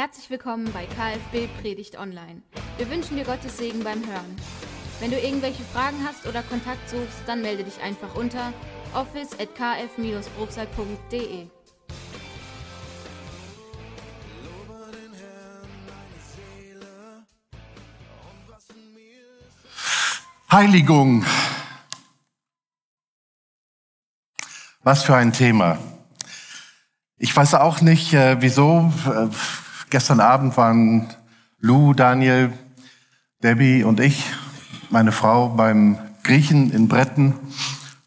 Herzlich willkommen bei KFB Predigt Online. Wir wünschen dir Gottes Segen beim Hören. Wenn du irgendwelche Fragen hast oder Kontakt suchst, dann melde dich einfach unter office@kf-brookside.de. Heiligung. Was für ein Thema. Ich weiß auch nicht, äh, wieso. Gestern Abend waren Lou, Daniel, Debbie und ich, meine Frau, beim Griechen in Bretten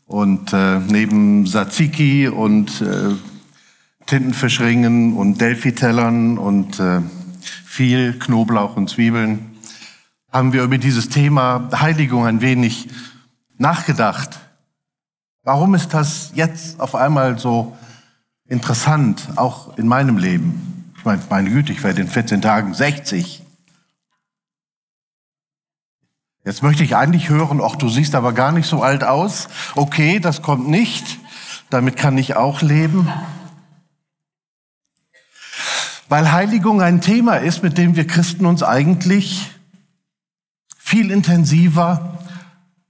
und äh, neben Tzatziki und äh, Tintenfischringen und Delphi-Tellern und äh, viel Knoblauch und Zwiebeln haben wir über dieses Thema Heiligung ein wenig nachgedacht. Warum ist das jetzt auf einmal so interessant, auch in meinem Leben? Ich meine, meine Güte, ich werde in 14 Tagen 60. Jetzt möchte ich eigentlich hören, ach, du siehst aber gar nicht so alt aus. Okay, das kommt nicht. Damit kann ich auch leben. Weil Heiligung ein Thema ist, mit dem wir Christen uns eigentlich viel intensiver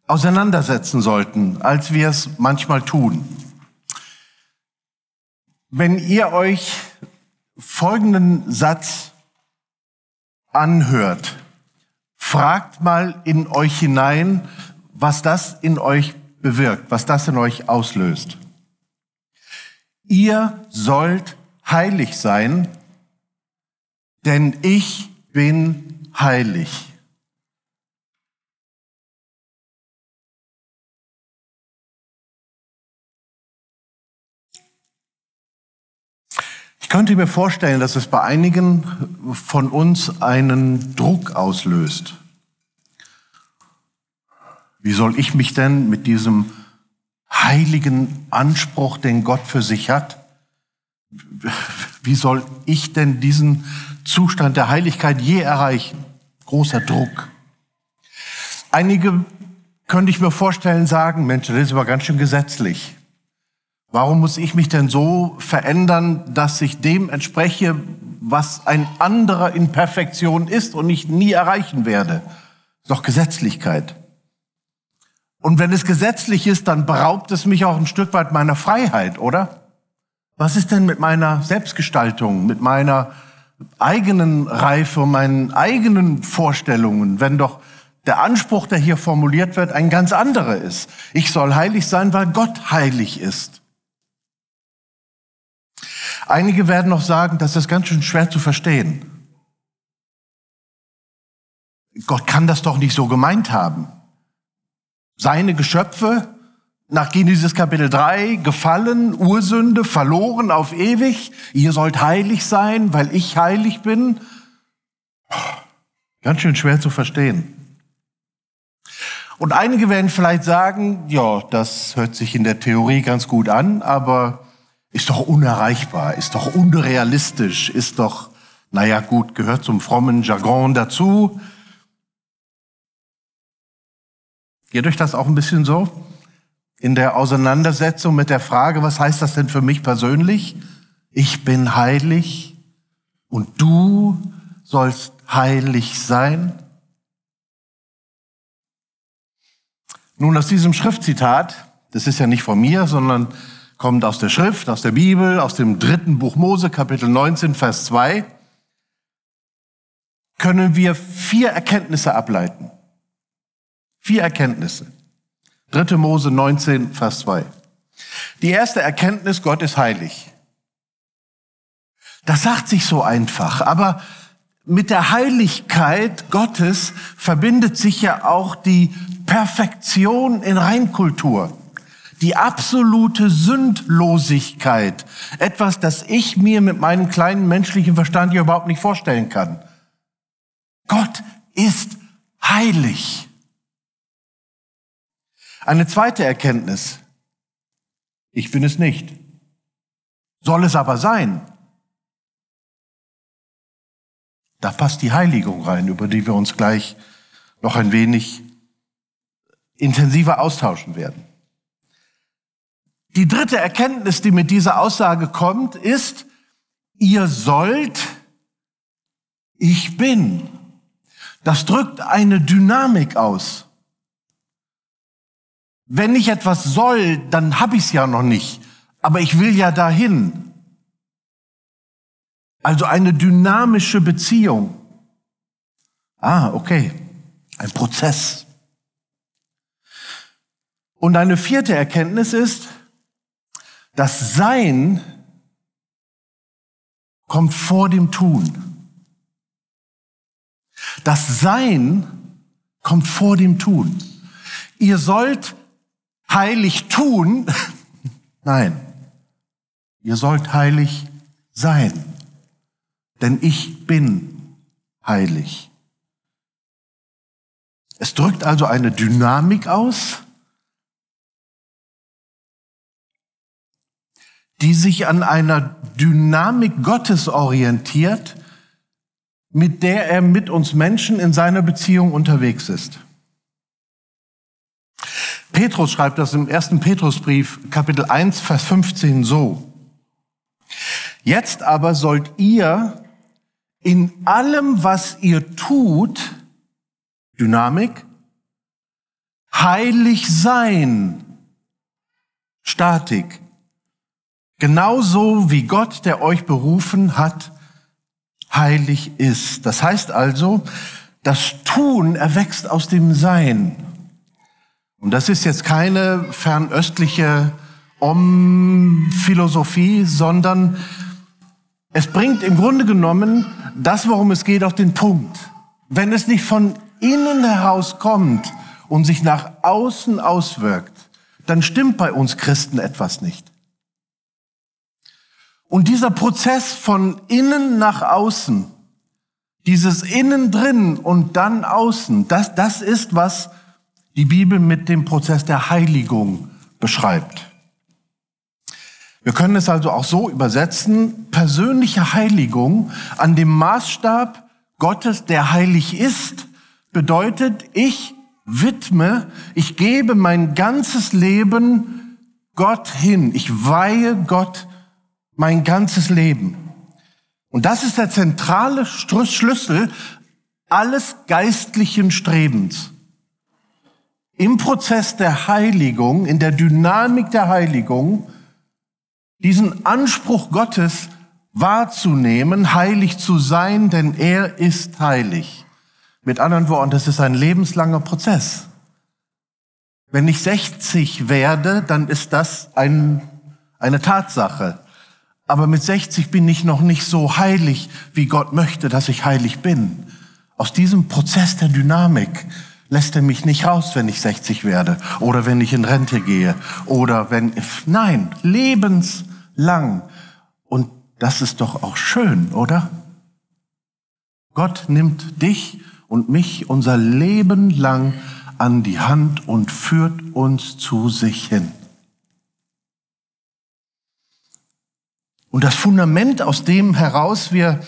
auseinandersetzen sollten, als wir es manchmal tun. Wenn ihr euch folgenden Satz anhört, fragt mal in euch hinein, was das in euch bewirkt, was das in euch auslöst. Ihr sollt heilig sein, denn ich bin heilig. Könnte mir vorstellen, dass es bei einigen von uns einen Druck auslöst. Wie soll ich mich denn mit diesem heiligen Anspruch, den Gott für sich hat, wie soll ich denn diesen Zustand der Heiligkeit je erreichen? Großer Druck. Einige könnte ich mir vorstellen, sagen, Mensch, das ist aber ganz schön gesetzlich. Warum muss ich mich denn so verändern, dass ich dem entspreche, was ein anderer in Perfektion ist und ich nie erreichen werde? Doch Gesetzlichkeit. Und wenn es gesetzlich ist, dann beraubt es mich auch ein Stück weit meiner Freiheit, oder? Was ist denn mit meiner Selbstgestaltung, mit meiner eigenen Reife, meinen eigenen Vorstellungen, wenn doch der Anspruch, der hier formuliert wird, ein ganz anderer ist? Ich soll heilig sein, weil Gott heilig ist. Einige werden noch sagen, das ist ganz schön schwer zu verstehen. Gott kann das doch nicht so gemeint haben. Seine Geschöpfe nach Genesis Kapitel 3 gefallen, Ursünde, verloren auf ewig. Ihr sollt heilig sein, weil ich heilig bin. Ganz schön schwer zu verstehen. Und einige werden vielleicht sagen, ja, das hört sich in der Theorie ganz gut an, aber ist doch unerreichbar, ist doch unrealistisch, ist doch, naja gut, gehört zum frommen Jargon dazu. Geht euch das auch ein bisschen so? In der Auseinandersetzung mit der Frage, was heißt das denn für mich persönlich? Ich bin heilig und du sollst heilig sein? Nun, aus diesem Schriftzitat, das ist ja nicht von mir, sondern kommt aus der Schrift, aus der Bibel, aus dem dritten Buch Mose, Kapitel 19, Vers 2, können wir vier Erkenntnisse ableiten. Vier Erkenntnisse. Dritte Mose 19, Vers 2. Die erste Erkenntnis, Gott ist heilig. Das sagt sich so einfach, aber mit der Heiligkeit Gottes verbindet sich ja auch die Perfektion in Reinkultur die absolute Sündlosigkeit. Etwas, das ich mir mit meinem kleinen menschlichen Verstand hier überhaupt nicht vorstellen kann. Gott ist heilig. Eine zweite Erkenntnis. Ich bin es nicht. Soll es aber sein. Da passt die Heiligung rein, über die wir uns gleich noch ein wenig intensiver austauschen werden. Die dritte Erkenntnis, die mit dieser Aussage kommt, ist, ihr sollt ich bin. Das drückt eine Dynamik aus. Wenn ich etwas soll, dann habe ich es ja noch nicht, aber ich will ja dahin. Also eine dynamische Beziehung. Ah, okay. Ein Prozess. Und eine vierte Erkenntnis ist, das Sein kommt vor dem Tun. Das Sein kommt vor dem Tun. Ihr sollt heilig tun. Nein, ihr sollt heilig sein. Denn ich bin heilig. Es drückt also eine Dynamik aus, die sich an einer Dynamik Gottes orientiert, mit der er mit uns Menschen in seiner Beziehung unterwegs ist. Petrus schreibt das im ersten Petrusbrief, Kapitel 1, Vers 15 so. Jetzt aber sollt ihr in allem, was ihr tut, Dynamik, heilig sein, Statik, genauso wie Gott, der euch berufen hat, heilig ist. Das heißt also, das Tun erwächst aus dem Sein. Und das ist jetzt keine fernöstliche Om-Philosophie, sondern es bringt im Grunde genommen das, worum es geht, auf den Punkt. Wenn es nicht von innen heraus kommt und sich nach außen auswirkt, dann stimmt bei uns Christen etwas nicht. Und dieser Prozess von innen nach außen, dieses innen drin und dann außen, das, das ist, was die Bibel mit dem Prozess der Heiligung beschreibt. Wir können es also auch so übersetzen, persönliche Heiligung an dem Maßstab Gottes, der heilig ist, bedeutet, ich widme, ich gebe mein ganzes Leben Gott hin. Ich weihe Gott mein ganzes Leben. Und das ist der zentrale Schlüssel alles geistlichen Strebens im Prozess der Heiligung, in der Dynamik der Heiligung, diesen Anspruch Gottes wahrzunehmen, heilig zu sein, denn er ist heilig. Mit anderen Worten, das ist ein lebenslanger Prozess. Wenn ich 60 werde, dann ist das ein, eine Tatsache. Aber mit 60 bin ich noch nicht so heilig, wie Gott möchte, dass ich heilig bin. Aus diesem Prozess der Dynamik lässt er mich nicht raus, wenn ich 60 werde oder wenn ich in Rente gehe oder wenn, nein, lebenslang. Und das ist doch auch schön, oder? Gott nimmt dich und mich unser Leben lang an die Hand und führt uns zu sich hin. Und das Fundament, aus dem heraus wir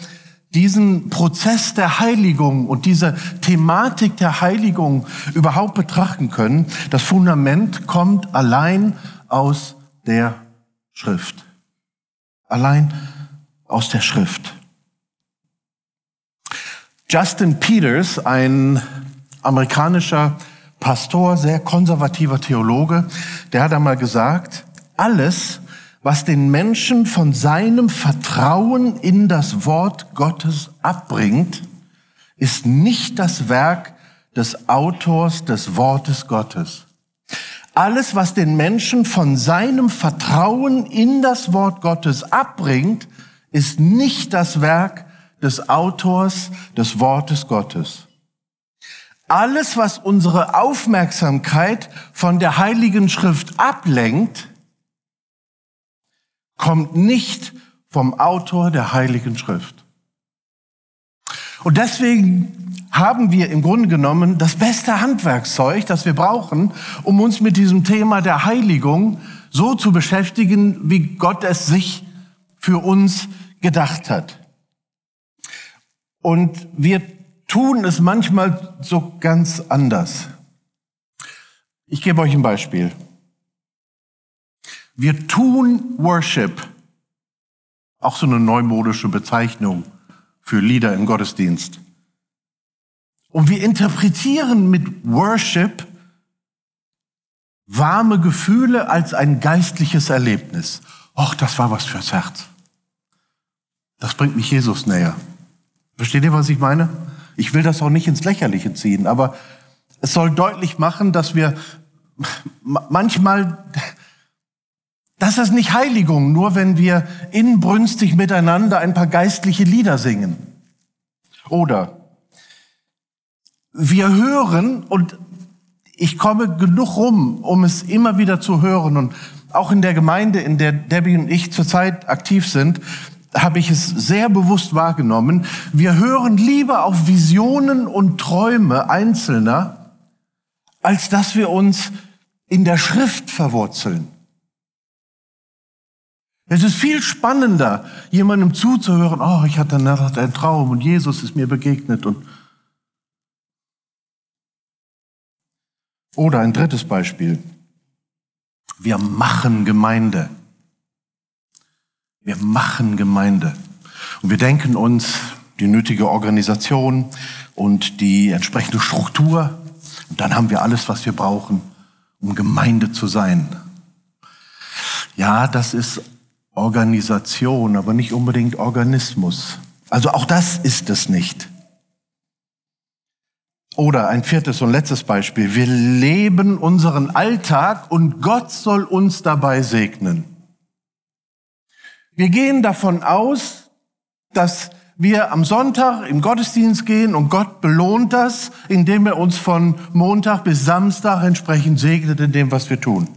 diesen Prozess der Heiligung und diese Thematik der Heiligung überhaupt betrachten können, das Fundament kommt allein aus der Schrift. Allein aus der Schrift. Justin Peters, ein amerikanischer Pastor, sehr konservativer Theologe, der hat einmal gesagt, alles, was den Menschen von seinem Vertrauen in das Wort Gottes abbringt, ist nicht das Werk des Autors des Wortes Gottes. Alles, was den Menschen von seinem Vertrauen in das Wort Gottes abbringt, ist nicht das Werk des Autors des Wortes Gottes. Alles, was unsere Aufmerksamkeit von der Heiligen Schrift ablenkt, kommt nicht vom Autor der Heiligen Schrift. Und deswegen haben wir im Grunde genommen das beste Handwerkszeug, das wir brauchen, um uns mit diesem Thema der Heiligung so zu beschäftigen, wie Gott es sich für uns gedacht hat. Und wir tun es manchmal so ganz anders. Ich gebe euch ein Beispiel. Wir tun Worship. Auch so eine neumodische Bezeichnung für Lieder im Gottesdienst. Und wir interpretieren mit Worship warme Gefühle als ein geistliches Erlebnis. Och, das war was fürs Herz. Das bringt mich Jesus näher. Versteht ihr, was ich meine? Ich will das auch nicht ins Lächerliche ziehen, aber es soll deutlich machen, dass wir manchmal, das ist nicht Heiligung, nur wenn wir inbrünstig miteinander ein paar geistliche Lieder singen. Oder wir hören und ich komme genug rum, um es immer wieder zu hören und auch in der Gemeinde, in der Debbie und ich zurzeit aktiv sind, habe ich es sehr bewusst wahrgenommen. Wir hören lieber auf Visionen und Träume Einzelner, als dass wir uns in der Schrift verwurzeln. Es ist viel spannender, jemandem zuzuhören, oh, ich hatte einen Traum und Jesus ist mir begegnet und Oder ein drittes Beispiel. Wir machen Gemeinde. Wir machen Gemeinde. Und wir denken uns die nötige Organisation und die entsprechende Struktur. Und dann haben wir alles, was wir brauchen, um Gemeinde zu sein. Ja, das ist Organisation, aber nicht unbedingt Organismus. Also auch das ist es nicht. Oder ein viertes und letztes Beispiel. Wir leben unseren Alltag und Gott soll uns dabei segnen. Wir gehen davon aus, dass wir am Sonntag im Gottesdienst gehen und Gott belohnt das, indem er uns von Montag bis Samstag entsprechend segnet in dem, was wir tun.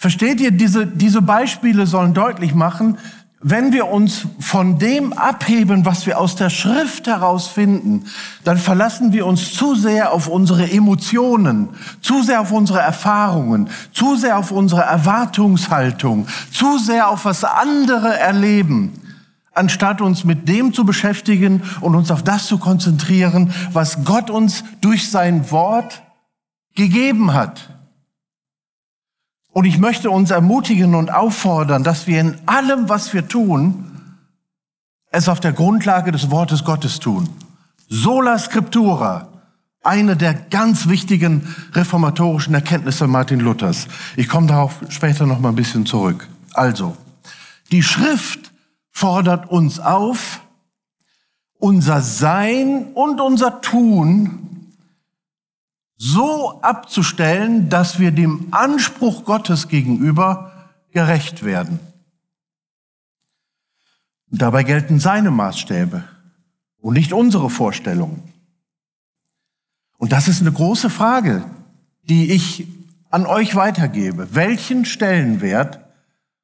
Versteht ihr, diese, diese Beispiele sollen deutlich machen, wenn wir uns von dem abheben, was wir aus der Schrift herausfinden, dann verlassen wir uns zu sehr auf unsere Emotionen, zu sehr auf unsere Erfahrungen, zu sehr auf unsere Erwartungshaltung, zu sehr auf was andere erleben, anstatt uns mit dem zu beschäftigen und uns auf das zu konzentrieren, was Gott uns durch sein Wort gegeben hat. Und ich möchte uns ermutigen und auffordern, dass wir in allem, was wir tun, es auf der Grundlage des Wortes Gottes tun. Sola Scriptura, eine der ganz wichtigen reformatorischen Erkenntnisse Martin Luthers. Ich komme darauf später noch mal ein bisschen zurück. Also, die Schrift fordert uns auf, unser Sein und unser Tun so abzustellen, dass wir dem Anspruch Gottes gegenüber gerecht werden. dabei gelten seine Maßstäbe und nicht unsere Vorstellungen. Und das ist eine große Frage, die ich an euch weitergebe. Welchen Stellenwert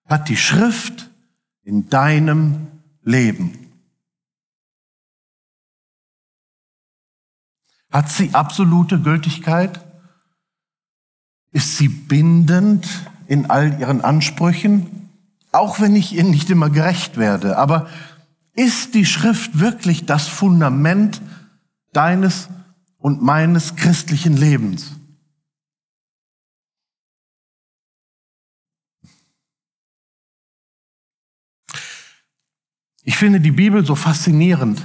hat die Schrift in deinem Leben? Hat sie absolute Gültigkeit? Ist sie bindend in all ihren Ansprüchen? Auch wenn ich ihr nicht immer gerecht werde. Aber ist die Schrift wirklich das Fundament deines und meines christlichen Lebens? Ich finde die Bibel so faszinierend,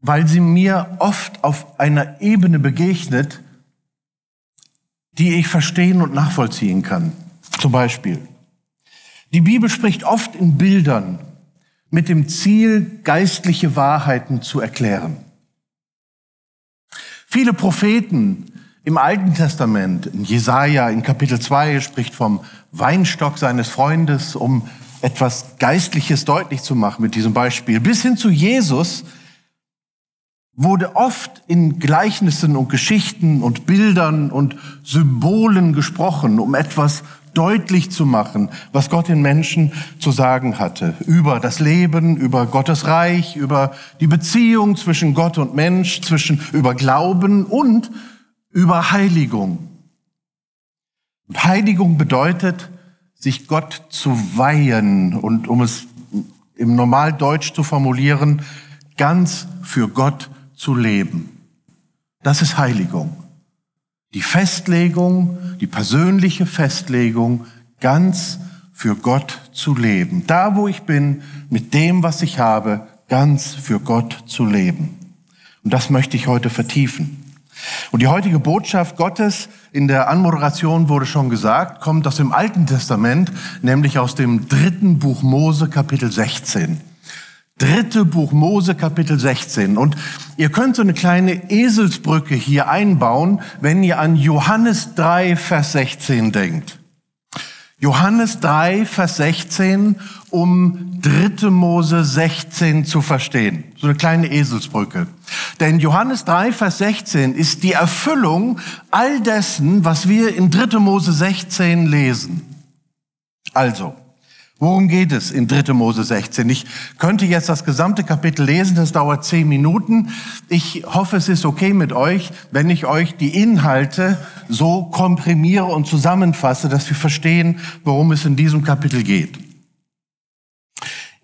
weil sie mir oft auf einer Ebene begegnet, die ich verstehen und nachvollziehen kann. Zum Beispiel, die Bibel spricht oft in Bildern mit dem Ziel, geistliche Wahrheiten zu erklären. Viele Propheten im Alten Testament, in Jesaja in Kapitel 2 spricht vom Weinstock seines Freundes, um etwas Geistliches deutlich zu machen mit diesem Beispiel, bis hin zu Jesus, wurde oft in Gleichnissen und Geschichten und Bildern und Symbolen gesprochen, um etwas deutlich zu machen, was Gott den Menschen zu sagen hatte. Über das Leben, über Gottes Reich, über die Beziehung zwischen Gott und Mensch, zwischen, über Glauben und über Heiligung. Heiligung bedeutet, sich Gott zu weihen und um es im Normaldeutsch zu formulieren, ganz für Gott zu leben. Das ist Heiligung. Die Festlegung, die persönliche Festlegung ganz für Gott zu leben. Da, wo ich bin, mit dem, was ich habe, ganz für Gott zu leben. Und das möchte ich heute vertiefen. Und die heutige Botschaft Gottes in der Anmoderation wurde schon gesagt, kommt aus dem Alten Testament, nämlich aus dem dritten Buch Mose, Kapitel 16. Dritte Buch Mose, Kapitel 16. Und ihr könnt so eine kleine Eselsbrücke hier einbauen, wenn ihr an Johannes 3, Vers 16 denkt. Johannes 3, Vers 16, um 3. Mose 16 zu verstehen. So eine kleine Eselsbrücke. Denn Johannes 3, Vers 16 ist die Erfüllung all dessen, was wir in 3. Mose 16 lesen. Also, Worum geht es in 3. Mose 16? Ich könnte jetzt das gesamte Kapitel lesen, das dauert zehn Minuten. Ich hoffe, es ist okay mit euch, wenn ich euch die Inhalte so komprimiere und zusammenfasse, dass wir verstehen, worum es in diesem Kapitel geht.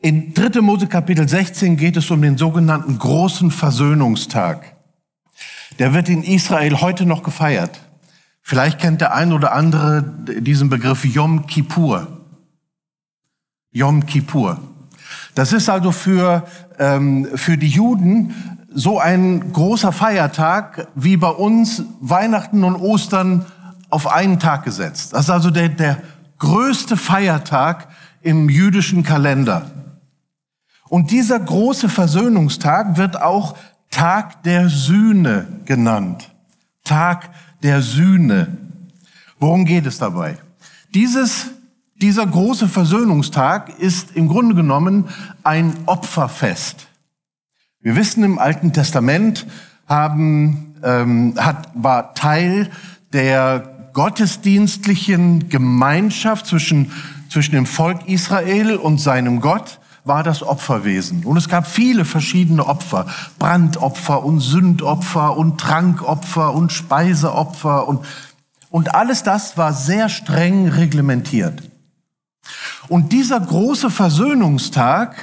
In 3. Mose Kapitel 16 geht es um den sogenannten großen Versöhnungstag. Der wird in Israel heute noch gefeiert. Vielleicht kennt der ein oder andere diesen Begriff Yom Kippur. Yom Kippur. Das ist also für, ähm, für die Juden so ein großer Feiertag wie bei uns Weihnachten und Ostern auf einen Tag gesetzt. Das ist also der, der größte Feiertag im jüdischen Kalender. Und dieser große Versöhnungstag wird auch Tag der Sühne genannt. Tag der Sühne. Worum geht es dabei? Dieses dieser große Versöhnungstag ist im Grunde genommen ein Opferfest. Wir wissen, im Alten Testament haben, ähm, hat, war Teil der gottesdienstlichen Gemeinschaft zwischen, zwischen dem Volk Israel und seinem Gott war das Opferwesen. Und es gab viele verschiedene Opfer. Brandopfer und Sündopfer und Trankopfer und Speiseopfer und, und alles das war sehr streng reglementiert. Und dieser große Versöhnungstag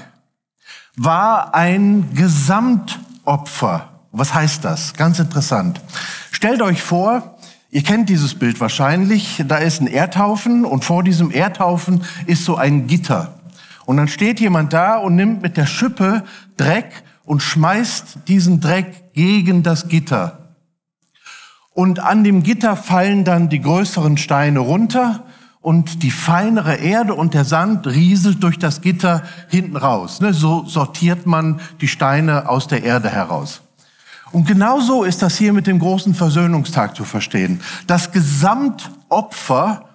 war ein Gesamtopfer. Was heißt das? Ganz interessant. Stellt euch vor, ihr kennt dieses Bild wahrscheinlich, da ist ein Erdhaufen und vor diesem Erdhaufen ist so ein Gitter. Und dann steht jemand da und nimmt mit der Schippe Dreck und schmeißt diesen Dreck gegen das Gitter. Und an dem Gitter fallen dann die größeren Steine runter und die feinere Erde und der Sand rieselt durch das Gitter hinten raus. Ne, so sortiert man die Steine aus der Erde heraus. Und genauso ist das hier mit dem großen Versöhnungstag zu verstehen. Das Gesamtopfer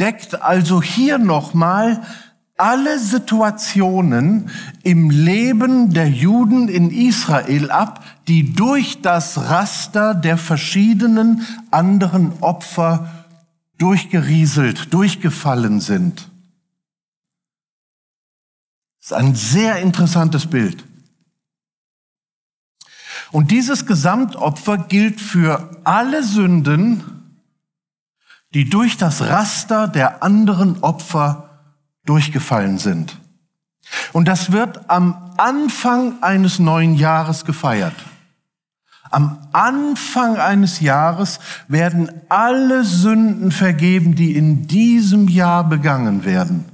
deckt also hier nochmal alle Situationen im Leben der Juden in Israel ab, die durch das Raster der verschiedenen anderen Opfer durchgerieselt, durchgefallen sind. Das ist ein sehr interessantes Bild. Und dieses Gesamtopfer gilt für alle Sünden, die durch das Raster der anderen Opfer durchgefallen sind. Und das wird am Anfang eines neuen Jahres gefeiert. Am Anfang eines Jahres werden alle Sünden vergeben, die in diesem Jahr begangen werden.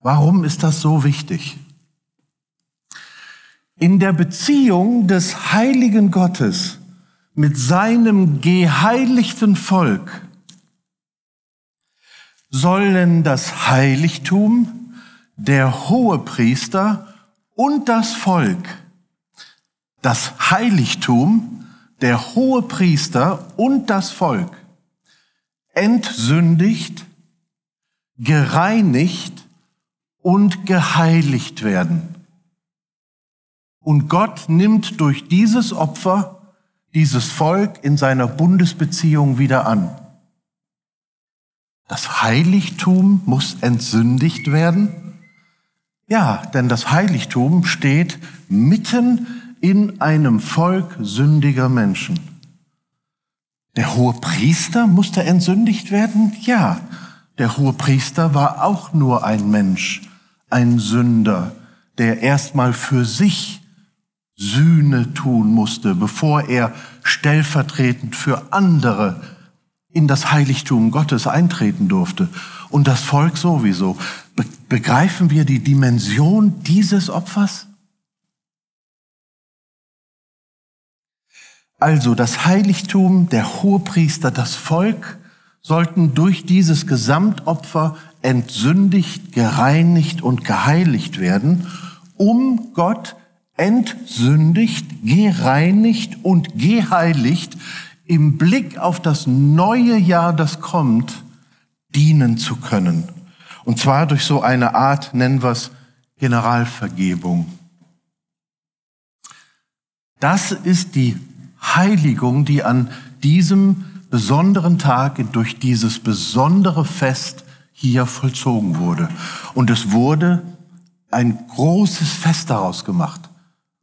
Warum ist das so wichtig? In der Beziehung des heiligen Gottes mit seinem geheiligten Volk sollen das Heiligtum, der Hohepriester und das Volk, das Heiligtum, der hohe Priester und das Volk entsündigt, gereinigt und geheiligt werden. Und Gott nimmt durch dieses Opfer dieses Volk in seiner Bundesbeziehung wieder an. Das Heiligtum muss entsündigt werden ja, denn das Heiligtum steht mitten in einem Volk sündiger Menschen. Der hohe Priester musste entsündigt werden? Ja, der hohe Priester war auch nur ein Mensch, ein Sünder, der erstmal für sich Sühne tun musste, bevor er stellvertretend für andere in das Heiligtum Gottes eintreten durfte. Und das Volk sowieso. Be begreifen wir die Dimension dieses Opfers? Also das Heiligtum, der Hohepriester, das Volk sollten durch dieses Gesamtopfer entsündigt, gereinigt und geheiligt werden, um Gott entsündigt, gereinigt und geheiligt im Blick auf das neue Jahr, das kommt, dienen zu können. Und zwar durch so eine Art, nennen wir es Generalvergebung. Das ist die Heiligung, die an diesem besonderen Tag durch dieses besondere Fest hier vollzogen wurde. Und es wurde ein großes Fest daraus gemacht.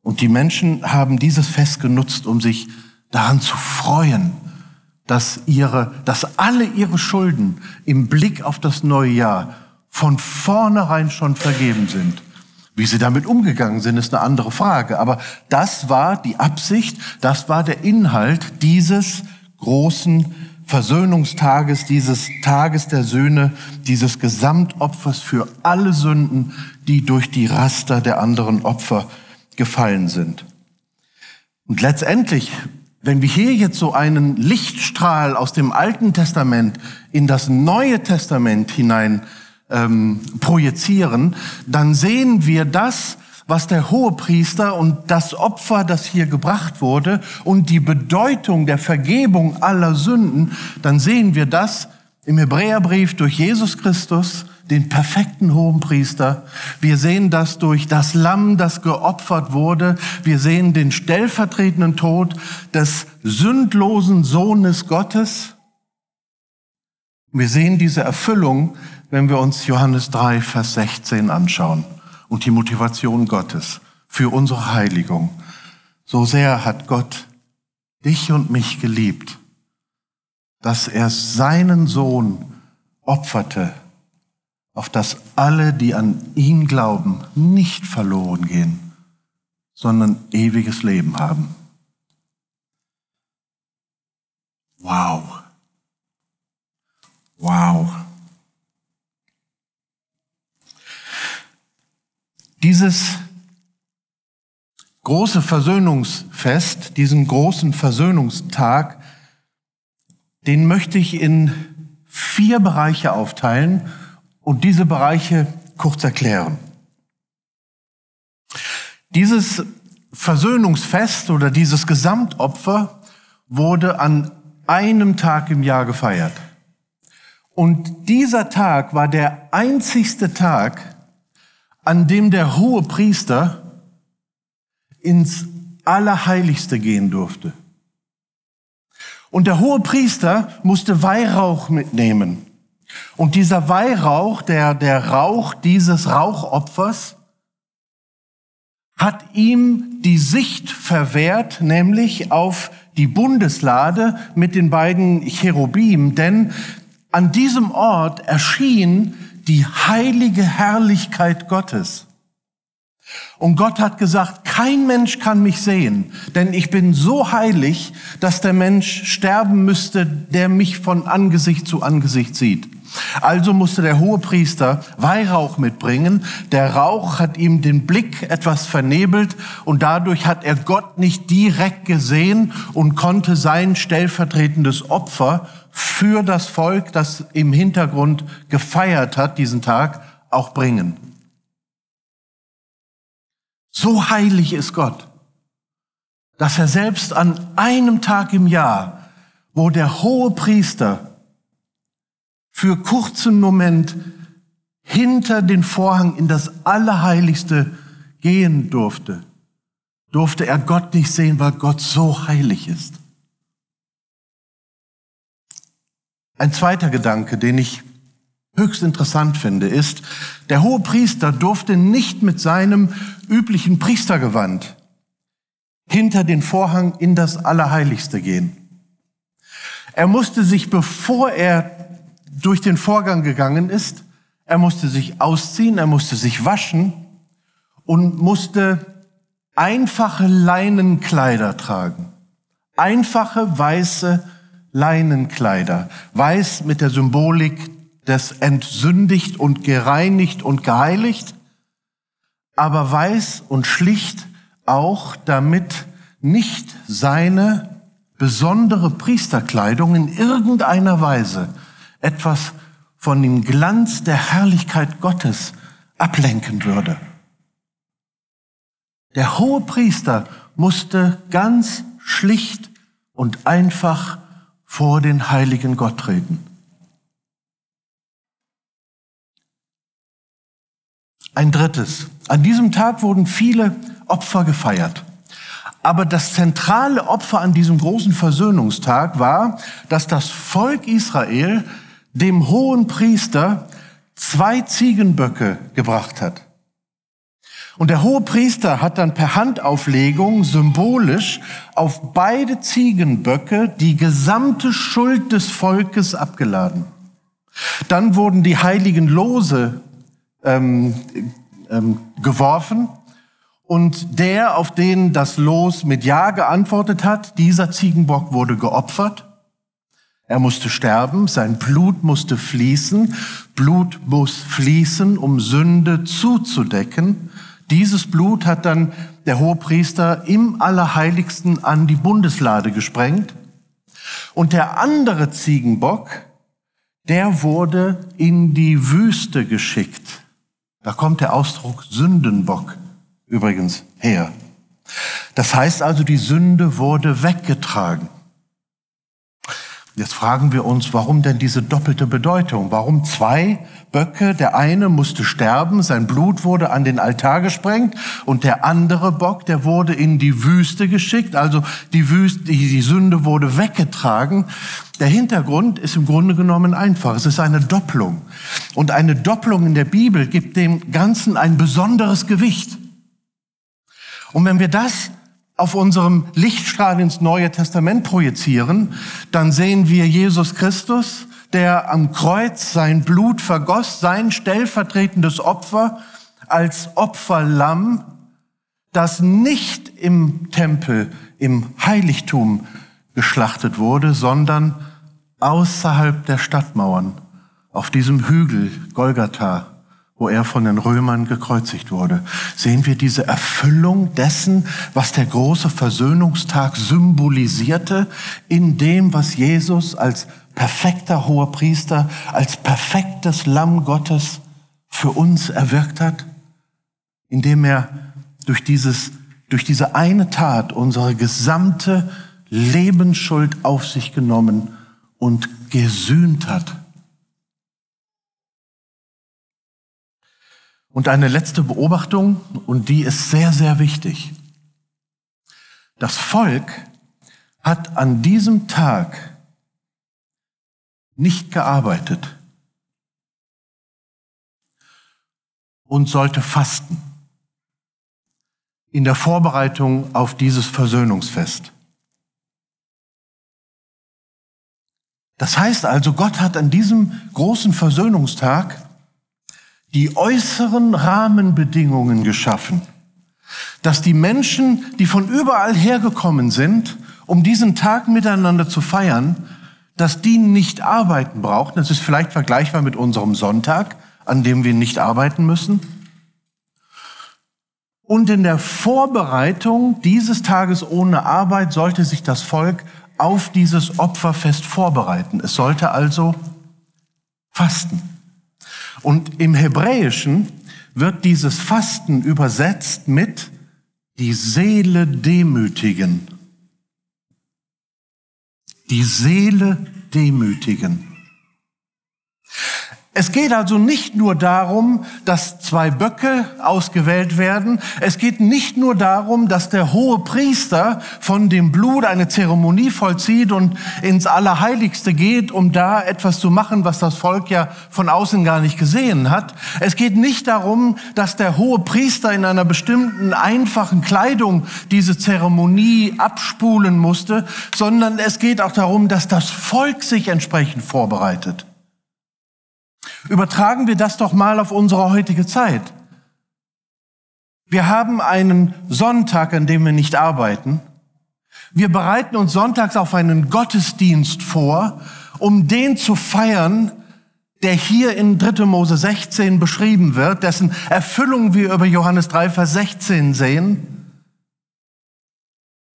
Und die Menschen haben dieses Fest genutzt, um sich daran zu freuen, dass ihre, dass alle ihre Schulden im Blick auf das neue Jahr von vornherein schon vergeben sind. Wie sie damit umgegangen sind, ist eine andere Frage. Aber das war die Absicht, das war der Inhalt dieses großen Versöhnungstages, dieses Tages der Söhne, dieses Gesamtopfers für alle Sünden, die durch die Raster der anderen Opfer gefallen sind. Und letztendlich, wenn wir hier jetzt so einen Lichtstrahl aus dem Alten Testament in das Neue Testament hinein ähm, projizieren, dann sehen wir das, was der Hohepriester und das Opfer, das hier gebracht wurde und die Bedeutung der Vergebung aller Sünden, dann sehen wir das im Hebräerbrief durch Jesus Christus, den perfekten Hohenpriester. Wir sehen das durch das Lamm, das geopfert wurde. Wir sehen den stellvertretenden Tod des sündlosen Sohnes Gottes. Wir sehen diese Erfüllung wenn wir uns Johannes 3, Vers 16 anschauen und die Motivation Gottes für unsere Heiligung. So sehr hat Gott dich und mich geliebt, dass er seinen Sohn opferte, auf dass alle, die an ihn glauben, nicht verloren gehen, sondern ewiges Leben haben. Wow. Wow. Dieses große Versöhnungsfest, diesen großen Versöhnungstag, den möchte ich in vier Bereiche aufteilen und diese Bereiche kurz erklären. Dieses Versöhnungsfest oder dieses Gesamtopfer wurde an einem Tag im Jahr gefeiert. Und dieser Tag war der einzigste Tag, an dem der hohe Priester ins Allerheiligste gehen durfte. Und der hohe Priester musste Weihrauch mitnehmen. Und dieser Weihrauch, der, der Rauch dieses Rauchopfers, hat ihm die Sicht verwehrt, nämlich auf die Bundeslade mit den beiden Cherubim, denn an diesem Ort erschien die heilige Herrlichkeit Gottes. Und Gott hat gesagt, kein Mensch kann mich sehen, denn ich bin so heilig, dass der Mensch sterben müsste, der mich von Angesicht zu Angesicht sieht. Also musste der hohe Priester Weihrauch mitbringen. Der Rauch hat ihm den Blick etwas vernebelt und dadurch hat er Gott nicht direkt gesehen und konnte sein stellvertretendes Opfer für das Volk, das im Hintergrund gefeiert hat, diesen Tag, auch bringen. So heilig ist Gott, dass er selbst an einem Tag im Jahr, wo der hohe Priester für kurzen Moment hinter den Vorhang in das Allerheiligste gehen durfte, durfte er Gott nicht sehen, weil Gott so heilig ist. Ein zweiter Gedanke, den ich höchst interessant finde, ist, der hohe Priester durfte nicht mit seinem üblichen Priestergewand hinter den Vorhang in das Allerheiligste gehen. Er musste sich, bevor er durch den Vorgang gegangen ist, er musste sich ausziehen, er musste sich waschen und musste einfache Leinenkleider tragen. Einfache weiße Leinenkleider. Weiß mit der Symbolik des entsündigt und gereinigt und geheiligt, aber weiß und schlicht auch, damit nicht seine besondere Priesterkleidung in irgendeiner Weise etwas von dem Glanz der Herrlichkeit Gottes ablenken würde. Der hohe Priester musste ganz schlicht und einfach vor den heiligen Gott treten. Ein drittes. An diesem Tag wurden viele Opfer gefeiert. Aber das zentrale Opfer an diesem großen Versöhnungstag war, dass das Volk Israel dem hohen Priester zwei Ziegenböcke gebracht hat. Und der hohe Priester hat dann per Handauflegung symbolisch auf beide Ziegenböcke die gesamte Schuld des Volkes abgeladen. Dann wurden die heiligen Lose ähm, ähm, geworfen und der, auf den das Los mit Ja geantwortet hat, dieser Ziegenbock wurde geopfert. Er musste sterben, sein Blut musste fließen. Blut muss fließen, um Sünde zuzudecken. Dieses Blut hat dann der Hohepriester im Allerheiligsten an die Bundeslade gesprengt. Und der andere Ziegenbock, der wurde in die Wüste geschickt. Da kommt der Ausdruck Sündenbock übrigens her. Das heißt also, die Sünde wurde weggetragen. Jetzt fragen wir uns, warum denn diese doppelte Bedeutung? Warum zwei Böcke? Der eine musste sterben, sein Blut wurde an den Altar gesprengt und der andere Bock, der wurde in die Wüste geschickt, also die, Wüste, die Sünde wurde weggetragen. Der Hintergrund ist im Grunde genommen einfach. Es ist eine Doppelung. Und eine Doppelung in der Bibel gibt dem Ganzen ein besonderes Gewicht. Und wenn wir das auf unserem Lichtstrahl ins Neue Testament projizieren, dann sehen wir Jesus Christus, der am Kreuz sein Blut vergoss, sein stellvertretendes Opfer als Opferlamm, das nicht im Tempel, im Heiligtum geschlachtet wurde, sondern außerhalb der Stadtmauern, auf diesem Hügel Golgatha wo er von den Römern gekreuzigt wurde, sehen wir diese Erfüllung dessen, was der große Versöhnungstag symbolisierte, in dem, was Jesus als perfekter hoher Priester, als perfektes Lamm Gottes für uns erwirkt hat, indem er durch dieses, durch diese eine Tat unsere gesamte Lebensschuld auf sich genommen und gesühnt hat. Und eine letzte Beobachtung, und die ist sehr, sehr wichtig. Das Volk hat an diesem Tag nicht gearbeitet und sollte fasten in der Vorbereitung auf dieses Versöhnungsfest. Das heißt also, Gott hat an diesem großen Versöhnungstag die äußeren Rahmenbedingungen geschaffen, dass die Menschen, die von überall hergekommen sind, um diesen Tag miteinander zu feiern, dass die nicht arbeiten brauchten. Das ist vielleicht vergleichbar mit unserem Sonntag, an dem wir nicht arbeiten müssen. Und in der Vorbereitung dieses Tages ohne Arbeit sollte sich das Volk auf dieses Opferfest vorbereiten. Es sollte also fasten. Und im Hebräischen wird dieses Fasten übersetzt mit die Seele demütigen. Die Seele demütigen. Es geht also nicht nur darum, dass zwei Böcke ausgewählt werden. Es geht nicht nur darum, dass der hohe Priester von dem Blut eine Zeremonie vollzieht und ins Allerheiligste geht, um da etwas zu machen, was das Volk ja von außen gar nicht gesehen hat. Es geht nicht darum, dass der hohe Priester in einer bestimmten einfachen Kleidung diese Zeremonie abspulen musste, sondern es geht auch darum, dass das Volk sich entsprechend vorbereitet. Übertragen wir das doch mal auf unsere heutige Zeit. Wir haben einen Sonntag, an dem wir nicht arbeiten. Wir bereiten uns sonntags auf einen Gottesdienst vor, um den zu feiern, der hier in 3. Mose 16 beschrieben wird, dessen Erfüllung wir über Johannes 3, Vers 16 sehen.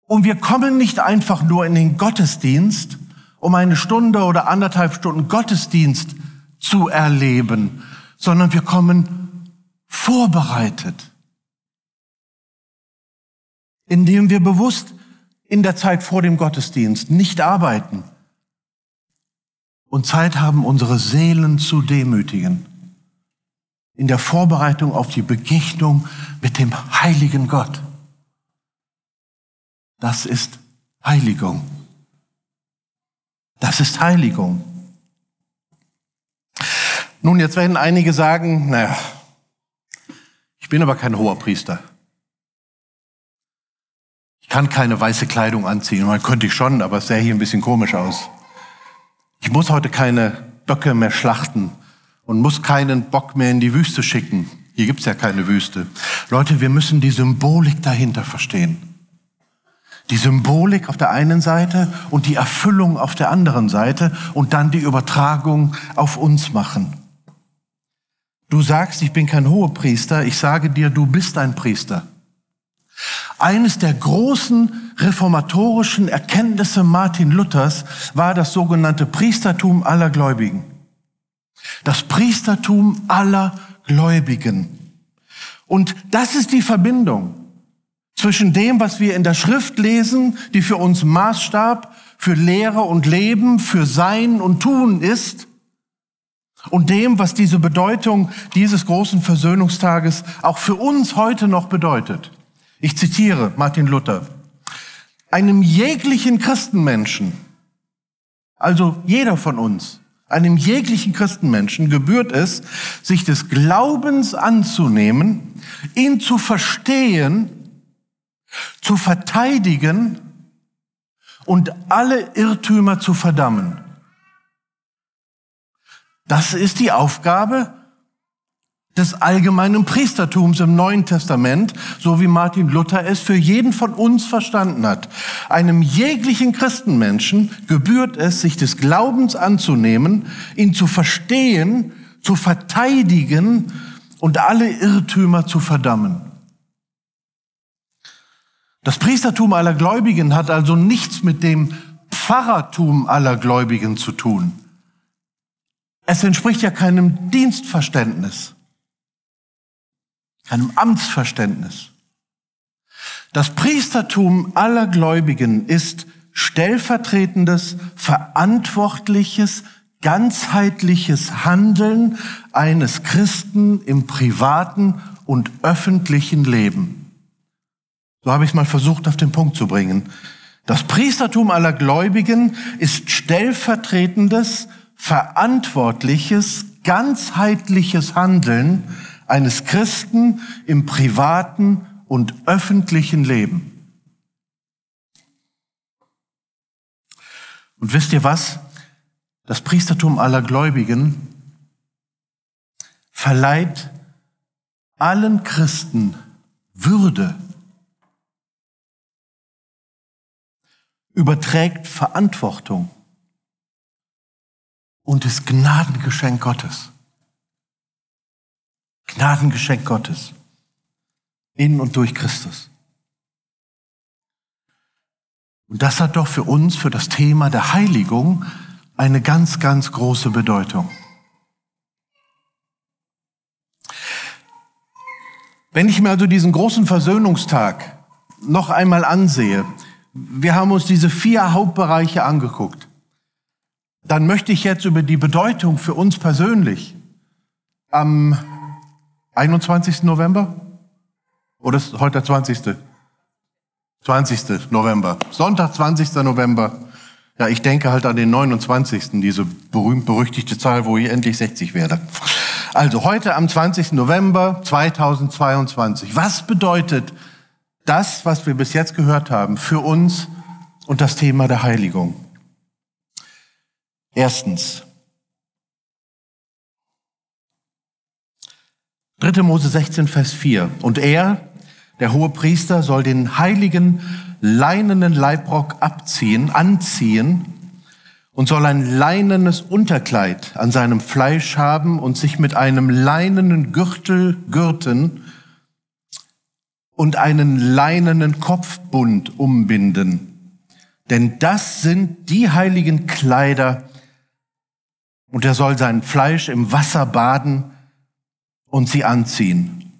Und wir kommen nicht einfach nur in den Gottesdienst, um eine Stunde oder anderthalb Stunden Gottesdienst zu erleben, sondern wir kommen vorbereitet, indem wir bewusst in der Zeit vor dem Gottesdienst nicht arbeiten und Zeit haben, unsere Seelen zu demütigen. In der Vorbereitung auf die Begegnung mit dem heiligen Gott. Das ist Heiligung. Das ist Heiligung. Nun, jetzt werden einige sagen, naja, ich bin aber kein hoher Priester. Ich kann keine weiße Kleidung anziehen. Man könnte ich schon, aber es sähe hier ein bisschen komisch aus. Ich muss heute keine Böcke mehr schlachten und muss keinen Bock mehr in die Wüste schicken. Hier gibt's ja keine Wüste. Leute, wir müssen die Symbolik dahinter verstehen. Die Symbolik auf der einen Seite und die Erfüllung auf der anderen Seite und dann die Übertragung auf uns machen. Du sagst, ich bin kein Hohepriester, ich sage dir, du bist ein Priester. Eines der großen reformatorischen Erkenntnisse Martin Luthers war das sogenannte Priestertum aller Gläubigen. Das Priestertum aller Gläubigen. Und das ist die Verbindung zwischen dem, was wir in der Schrift lesen, die für uns Maßstab für Lehre und Leben, für Sein und Tun ist, und dem, was diese Bedeutung dieses großen Versöhnungstages auch für uns heute noch bedeutet. Ich zitiere Martin Luther. Einem jeglichen Christenmenschen, also jeder von uns, einem jeglichen Christenmenschen gebührt es, sich des Glaubens anzunehmen, ihn zu verstehen, zu verteidigen und alle Irrtümer zu verdammen. Das ist die Aufgabe des allgemeinen Priestertums im Neuen Testament, so wie Martin Luther es für jeden von uns verstanden hat. Einem jeglichen Christenmenschen gebührt es, sich des Glaubens anzunehmen, ihn zu verstehen, zu verteidigen und alle Irrtümer zu verdammen. Das Priestertum aller Gläubigen hat also nichts mit dem Pfarrertum aller Gläubigen zu tun. Es entspricht ja keinem Dienstverständnis einem Amtsverständnis. Das Priestertum aller Gläubigen ist stellvertretendes, verantwortliches, ganzheitliches Handeln eines Christen im privaten und öffentlichen Leben. So habe ich es mal versucht auf den Punkt zu bringen. Das Priestertum aller Gläubigen ist stellvertretendes, verantwortliches, ganzheitliches Handeln eines Christen im privaten und öffentlichen Leben. Und wisst ihr was? Das Priestertum aller Gläubigen verleiht allen Christen Würde, überträgt Verantwortung und ist Gnadengeschenk Gottes. Gnadengeschenk Gottes. In und durch Christus. Und das hat doch für uns, für das Thema der Heiligung, eine ganz, ganz große Bedeutung. Wenn ich mir also diesen großen Versöhnungstag noch einmal ansehe, wir haben uns diese vier Hauptbereiche angeguckt, dann möchte ich jetzt über die Bedeutung für uns persönlich am 21. November? Oder ist heute der 20.? 20. November. Sonntag, 20. November. Ja, ich denke halt an den 29. diese berühmt-berüchtigte Zahl, wo ich endlich 60 werde. Also heute am 20. November 2022. Was bedeutet das, was wir bis jetzt gehört haben, für uns und das Thema der Heiligung? Erstens, 3. Mose 16, Vers 4. Und er, Der hohe Priester soll den heiligen leinenen Leibrock abziehen, anziehen und soll ein leinenes Unterkleid an seinem Fleisch haben und sich mit einem leinenen Gürtel gürten und einen leinenen Kopfbund umbinden. Denn das sind die heiligen Kleider, und er soll sein Fleisch im Wasser baden und sie anziehen.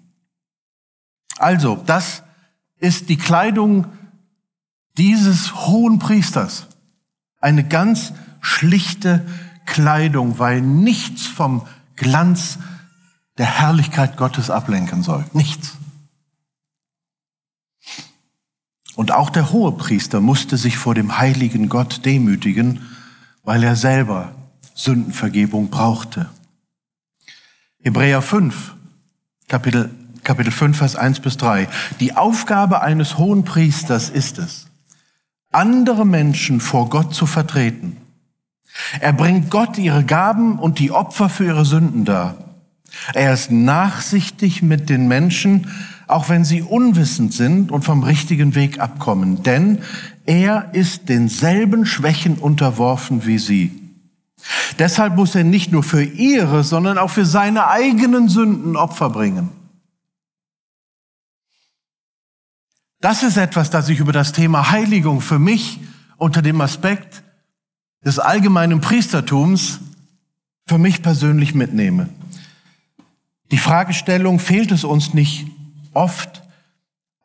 Also, das ist die Kleidung dieses hohen Priesters. Eine ganz schlichte Kleidung, weil nichts vom Glanz der Herrlichkeit Gottes ablenken soll. Nichts. Und auch der hohe Priester musste sich vor dem heiligen Gott demütigen, weil er selber Sündenvergebung brauchte. Hebräer 5, Kapitel, Kapitel 5, Vers 1 bis 3. Die Aufgabe eines hohen Priesters ist es, andere Menschen vor Gott zu vertreten er bringt Gott ihre Gaben und die Opfer für ihre Sünden dar. Er ist nachsichtig mit den Menschen, auch wenn sie unwissend sind und vom richtigen Weg abkommen, denn er ist denselben Schwächen unterworfen wie sie. Deshalb muss er nicht nur für ihre, sondern auch für seine eigenen Sünden Opfer bringen. Das ist etwas, das ich über das Thema Heiligung für mich unter dem Aspekt des allgemeinen Priestertums für mich persönlich mitnehme. Die Fragestellung, fehlt es uns nicht oft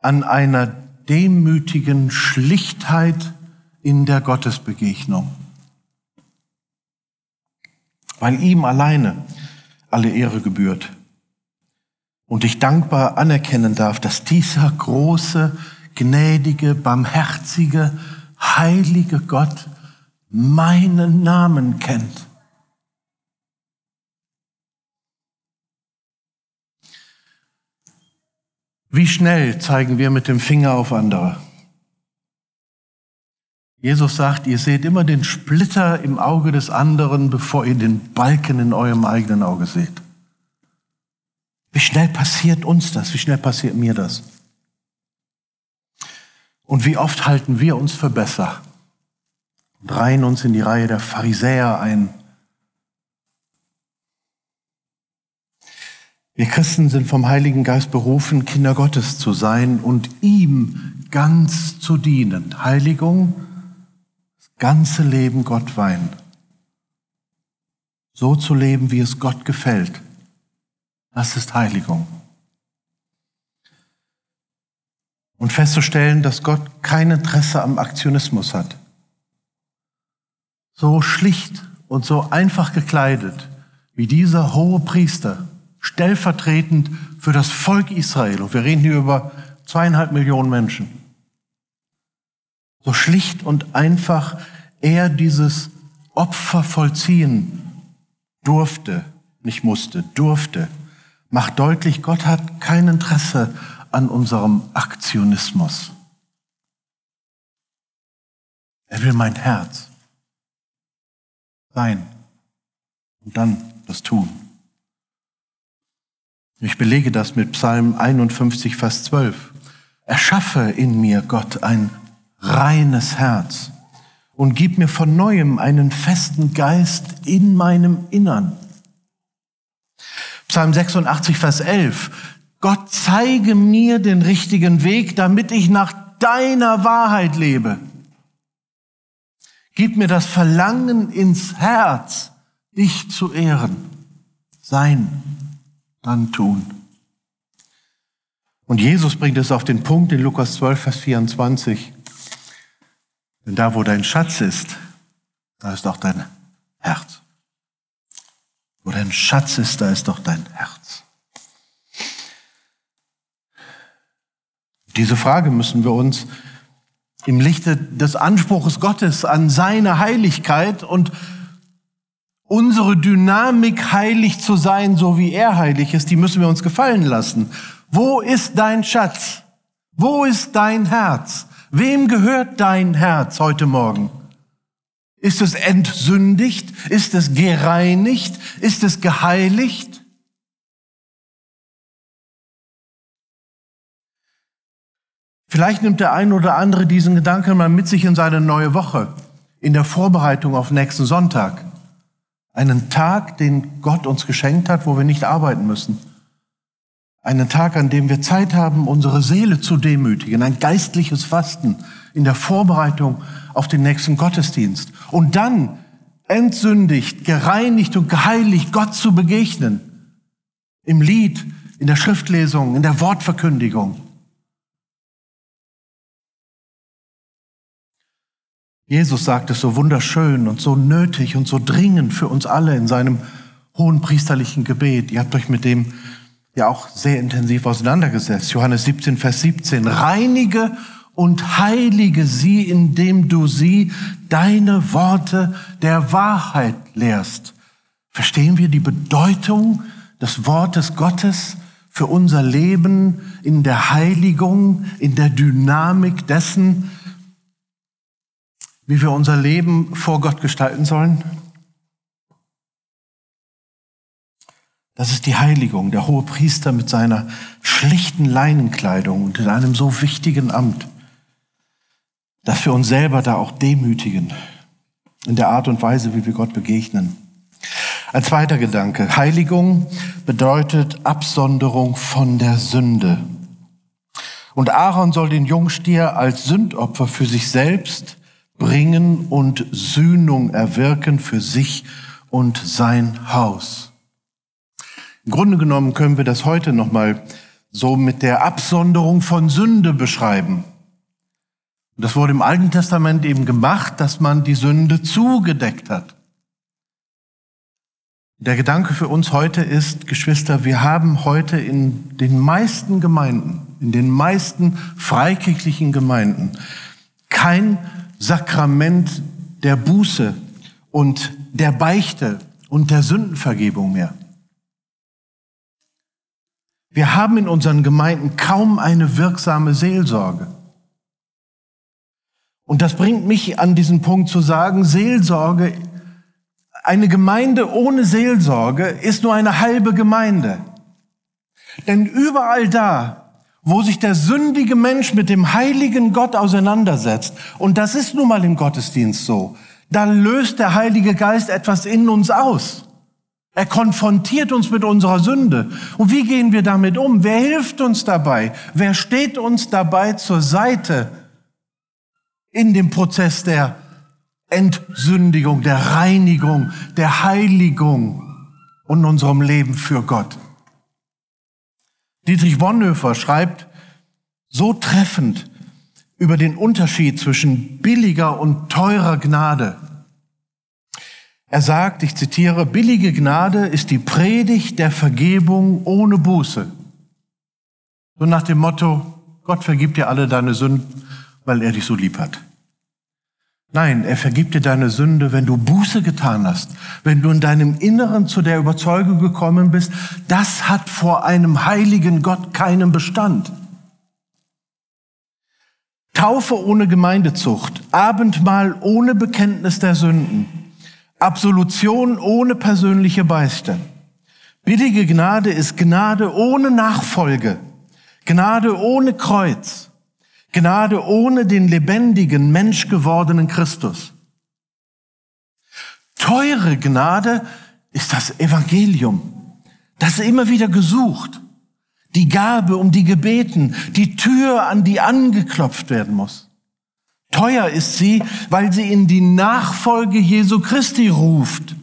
an einer demütigen Schlichtheit in der Gottesbegegnung? Weil ihm alleine alle Ehre gebührt. Und ich dankbar anerkennen darf, dass dieser große, gnädige, barmherzige, heilige Gott meinen Namen kennt. Wie schnell zeigen wir mit dem Finger auf andere? Jesus sagt, ihr seht immer den Splitter im Auge des anderen, bevor ihr den Balken in eurem eigenen Auge seht. Wie schnell passiert uns das? Wie schnell passiert mir das? Und wie oft halten wir uns für besser? und reihen uns in die Reihe der Pharisäer ein. Wir Christen sind vom Heiligen Geist berufen, Kinder Gottes zu sein und ihm ganz zu dienen. Heiligung, ganze Leben Gott weihen. So zu leben, wie es Gott gefällt. Das ist Heiligung. Und festzustellen, dass Gott kein Interesse am Aktionismus hat so schlicht und so einfach gekleidet wie dieser hohe Priester, stellvertretend für das Volk Israel, und wir reden hier über zweieinhalb Millionen Menschen, so schlicht und einfach er dieses Opfer vollziehen durfte, nicht musste, durfte, macht deutlich, Gott hat kein Interesse an unserem Aktionismus. Er will mein Herz sein und dann das tun. Ich belege das mit Psalm 51, Vers 12. Erschaffe in mir, Gott, ein reines Herz und gib mir von neuem einen festen Geist in meinem Innern. Psalm 86, Vers 11. Gott zeige mir den richtigen Weg, damit ich nach deiner Wahrheit lebe. Gib mir das Verlangen ins Herz, dich zu ehren. Sein, dann tun. Und Jesus bringt es auf den Punkt in Lukas 12, Vers 24. Denn da, wo dein Schatz ist, da ist auch dein Herz. Wo dein Schatz ist, da ist doch dein Herz. Diese Frage müssen wir uns im Lichte des Anspruches Gottes an seine Heiligkeit und unsere Dynamik heilig zu sein, so wie er heilig ist, die müssen wir uns gefallen lassen. Wo ist dein Schatz? Wo ist dein Herz? Wem gehört dein Herz heute Morgen? Ist es entsündigt? Ist es gereinigt? Ist es geheiligt? Vielleicht nimmt der ein oder andere diesen Gedanken mal mit sich in seine neue Woche, in der Vorbereitung auf nächsten Sonntag. Einen Tag, den Gott uns geschenkt hat, wo wir nicht arbeiten müssen. Einen Tag, an dem wir Zeit haben, unsere Seele zu demütigen. Ein geistliches Fasten in der Vorbereitung auf den nächsten Gottesdienst. Und dann entsündigt, gereinigt und geheiligt Gott zu begegnen. Im Lied, in der Schriftlesung, in der Wortverkündigung. Jesus sagt es so wunderschön und so nötig und so dringend für uns alle in seinem hohen priesterlichen Gebet. Ihr habt euch mit dem ja auch sehr intensiv auseinandergesetzt. Johannes 17, Vers 17. Reinige und heilige sie, indem du sie deine Worte der Wahrheit lehrst. Verstehen wir die Bedeutung des Wortes Gottes für unser Leben in der Heiligung, in der Dynamik dessen, wie wir unser Leben vor Gott gestalten sollen? Das ist die Heiligung, der hohe Priester mit seiner schlichten Leinenkleidung und in einem so wichtigen Amt, dass wir uns selber da auch demütigen in der Art und Weise, wie wir Gott begegnen. Ein zweiter Gedanke. Heiligung bedeutet Absonderung von der Sünde. Und Aaron soll den Jungstier als Sündopfer für sich selbst bringen und Sühnung erwirken für sich und sein Haus. Im Grunde genommen können wir das heute nochmal so mit der Absonderung von Sünde beschreiben. Das wurde im Alten Testament eben gemacht, dass man die Sünde zugedeckt hat. Der Gedanke für uns heute ist, Geschwister, wir haben heute in den meisten Gemeinden, in den meisten freikirchlichen Gemeinden kein Sakrament der Buße und der Beichte und der Sündenvergebung mehr. Wir haben in unseren Gemeinden kaum eine wirksame Seelsorge. Und das bringt mich an diesen Punkt zu sagen, Seelsorge, eine Gemeinde ohne Seelsorge ist nur eine halbe Gemeinde. Denn überall da, wo sich der sündige Mensch mit dem heiligen Gott auseinandersetzt, und das ist nun mal im Gottesdienst so, dann löst der Heilige Geist etwas in uns aus. Er konfrontiert uns mit unserer Sünde. Und wie gehen wir damit um? Wer hilft uns dabei? Wer steht uns dabei zur Seite in dem Prozess der Entsündigung, der Reinigung, der Heiligung und unserem Leben für Gott? Dietrich Bonhoeffer schreibt so treffend über den Unterschied zwischen billiger und teurer Gnade. Er sagt, ich zitiere, billige Gnade ist die Predigt der Vergebung ohne Buße. So nach dem Motto, Gott vergibt dir alle deine Sünden, weil er dich so lieb hat. Nein, er vergibt dir deine Sünde, wenn du Buße getan hast, wenn du in deinem Inneren zu der Überzeugung gekommen bist, das hat vor einem heiligen Gott keinen Bestand. Taufe ohne Gemeindezucht, Abendmahl ohne Bekenntnis der Sünden, Absolution ohne persönliche Beichte. Billige Gnade ist Gnade ohne Nachfolge, Gnade ohne Kreuz. Gnade ohne den lebendigen, menschgewordenen Christus. Teure Gnade ist das Evangelium. Das immer wieder gesucht. Die Gabe, um die gebeten, die Tür, an die angeklopft werden muss. Teuer ist sie, weil sie in die Nachfolge Jesu Christi ruft,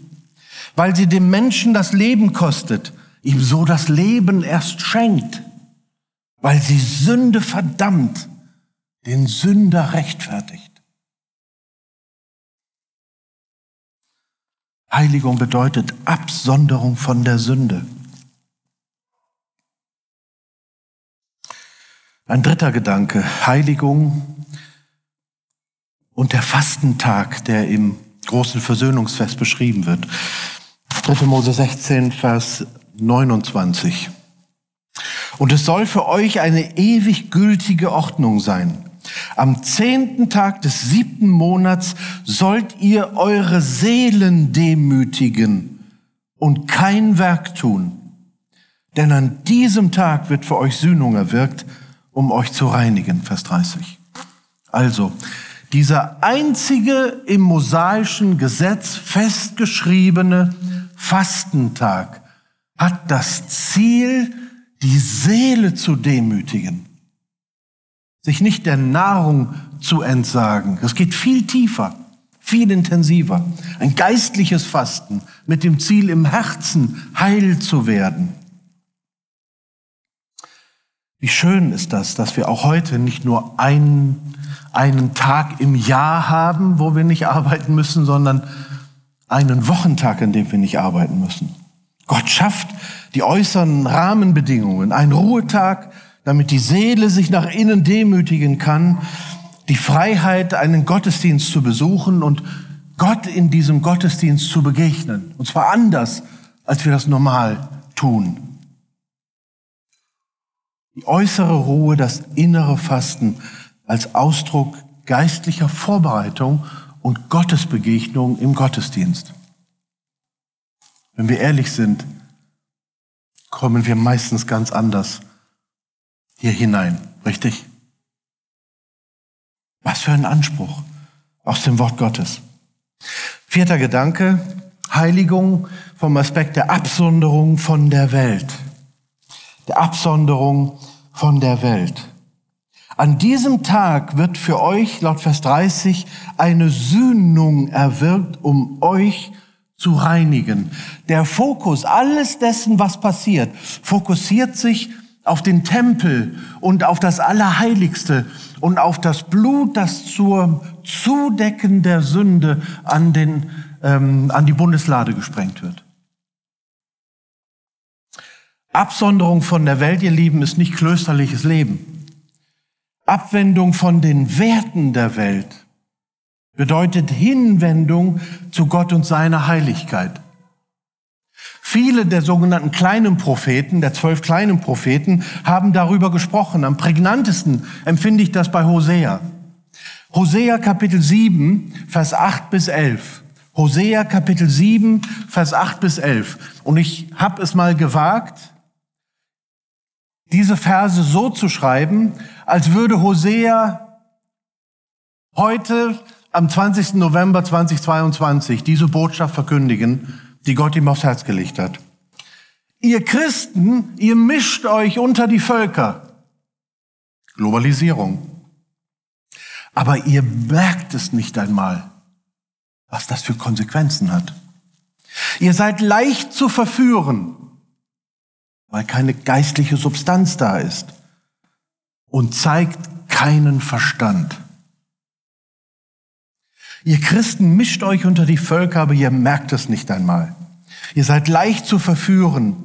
weil sie dem Menschen das Leben kostet, ihm so das Leben erst schenkt, weil sie Sünde verdammt den Sünder rechtfertigt. Heiligung bedeutet Absonderung von der Sünde. Ein dritter Gedanke, Heiligung und der Fastentag, der im großen Versöhnungsfest beschrieben wird. 3. Mose 16, Vers 29. Und es soll für euch eine ewig gültige Ordnung sein. Am zehnten Tag des siebten Monats sollt ihr eure Seelen demütigen und kein Werk tun. Denn an diesem Tag wird für euch Sühnung erwirkt um euch zu reinigen, Vers 30. Also, dieser einzige im mosaischen Gesetz festgeschriebene Fastentag hat das Ziel, die Seele zu demütigen, sich nicht der Nahrung zu entsagen. Es geht viel tiefer, viel intensiver. Ein geistliches Fasten mit dem Ziel, im Herzen heil zu werden. Wie schön ist das, dass wir auch heute nicht nur einen, einen Tag im Jahr haben, wo wir nicht arbeiten müssen, sondern einen Wochentag, an dem wir nicht arbeiten müssen. Gott schafft die äußeren Rahmenbedingungen, einen Ruhetag, damit die Seele sich nach innen demütigen kann, die Freiheit, einen Gottesdienst zu besuchen und Gott in diesem Gottesdienst zu begegnen. Und zwar anders, als wir das normal tun. Die äußere Ruhe, das innere Fasten als Ausdruck geistlicher Vorbereitung und Gottesbegegnung im Gottesdienst. Wenn wir ehrlich sind, kommen wir meistens ganz anders hier hinein, richtig? Was für ein Anspruch aus dem Wort Gottes. Vierter Gedanke, Heiligung vom Aspekt der Absonderung von der Welt. Der Absonderung von der Welt. An diesem Tag wird für euch, laut Vers 30, eine Sühnung erwirkt, um euch zu reinigen. Der Fokus, alles dessen, was passiert, fokussiert sich auf den Tempel und auf das Allerheiligste und auf das Blut, das zur Zudecken der Sünde an, den, ähm, an die Bundeslade gesprengt wird. Absonderung von der Welt, ihr Lieben, ist nicht klösterliches Leben. Abwendung von den Werten der Welt bedeutet Hinwendung zu Gott und seiner Heiligkeit. Viele der sogenannten kleinen Propheten, der zwölf kleinen Propheten, haben darüber gesprochen. Am prägnantesten empfinde ich das bei Hosea. Hosea Kapitel 7, Vers 8 bis 11. Hosea Kapitel 7, Vers 8 bis 11. Und ich habe es mal gewagt, diese Verse so zu schreiben, als würde Hosea heute am 20. November 2022 diese Botschaft verkündigen die Gott ihm aufs Herz gelegt hat. Ihr Christen, ihr mischt euch unter die Völker. Globalisierung. Aber ihr merkt es nicht einmal, was das für Konsequenzen hat. Ihr seid leicht zu verführen, weil keine geistliche Substanz da ist und zeigt keinen Verstand. Ihr Christen mischt euch unter die Völker, aber ihr merkt es nicht einmal. Ihr seid leicht zu verführen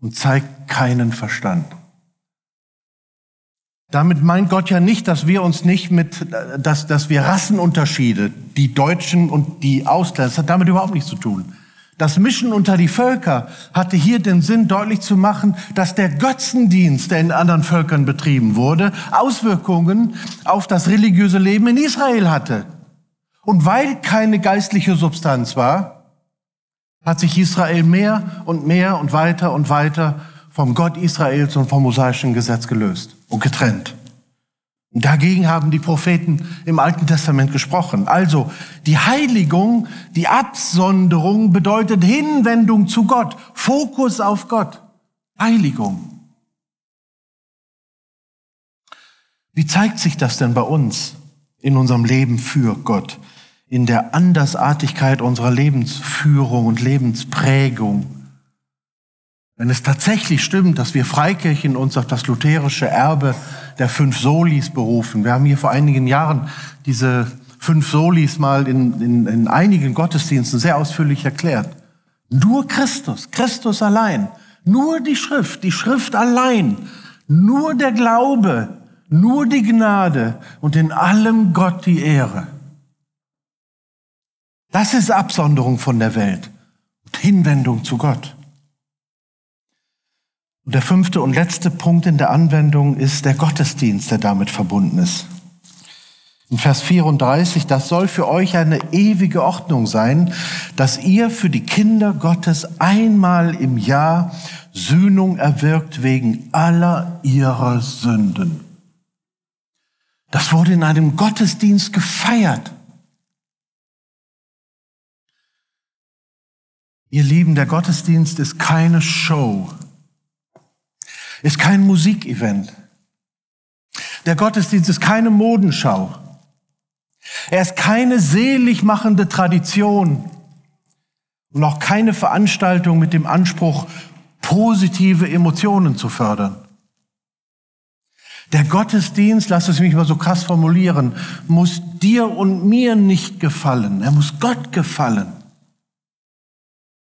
und zeigt keinen Verstand. Damit meint Gott ja nicht, dass wir uns nicht mit, dass, dass wir Rassenunterschiede, die Deutschen und die Ausländer, das hat damit überhaupt nichts zu tun. Das Mischen unter die Völker hatte hier den Sinn, deutlich zu machen, dass der Götzendienst, der in anderen Völkern betrieben wurde, Auswirkungen auf das religiöse Leben in Israel hatte. Und weil keine geistliche Substanz war, hat sich Israel mehr und mehr und weiter und weiter vom Gott Israels und vom mosaischen Gesetz gelöst und getrennt. Dagegen haben die Propheten im Alten Testament gesprochen. Also die Heiligung, die Absonderung bedeutet Hinwendung zu Gott, Fokus auf Gott, Heiligung. Wie zeigt sich das denn bei uns in unserem Leben für Gott? in der Andersartigkeit unserer Lebensführung und Lebensprägung. Wenn es tatsächlich stimmt, dass wir Freikirchen uns auf das lutherische Erbe der fünf Solis berufen. Wir haben hier vor einigen Jahren diese fünf Solis mal in, in, in einigen Gottesdiensten sehr ausführlich erklärt. Nur Christus, Christus allein, nur die Schrift, die Schrift allein, nur der Glaube, nur die Gnade und in allem Gott die Ehre. Das ist Absonderung von der Welt und Hinwendung zu Gott. Und der fünfte und letzte Punkt in der Anwendung ist der Gottesdienst, der damit verbunden ist. In Vers 34, das soll für euch eine ewige Ordnung sein, dass ihr für die Kinder Gottes einmal im Jahr Sühnung erwirkt wegen aller ihrer Sünden. Das wurde in einem Gottesdienst gefeiert. Ihr Lieben, der Gottesdienst ist keine Show, ist kein Musikevent. Der Gottesdienst ist keine Modenschau. Er ist keine selig machende Tradition und auch keine Veranstaltung mit dem Anspruch, positive Emotionen zu fördern. Der Gottesdienst, lass es mich mal so krass formulieren, muss dir und mir nicht gefallen. Er muss Gott gefallen.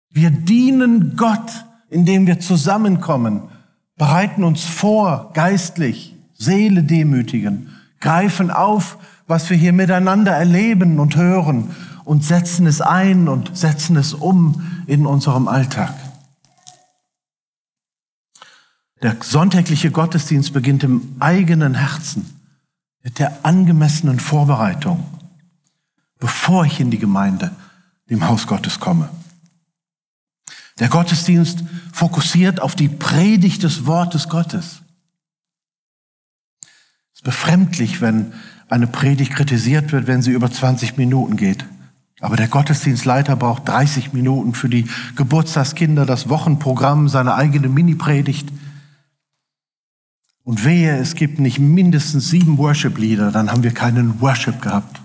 Wir dienen Gott, indem wir zusammenkommen, bereiten uns vor, geistlich, Seele demütigen, greifen auf, was wir hier miteinander erleben und hören und setzen es ein und setzen es um in unserem Alltag. Der sonntägliche Gottesdienst beginnt im eigenen Herzen mit der angemessenen Vorbereitung, bevor ich in die Gemeinde, dem Haus Gottes komme. Der Gottesdienst fokussiert auf die Predigt des Wortes Gottes. Es ist befremdlich, wenn eine Predigt kritisiert wird, wenn sie über 20 Minuten geht. Aber der Gottesdienstleiter braucht 30 Minuten für die Geburtstagskinder, das Wochenprogramm, seine eigene Mini-Predigt. Und wehe, es gibt nicht mindestens sieben Worship-Lieder, dann haben wir keinen Worship gehabt.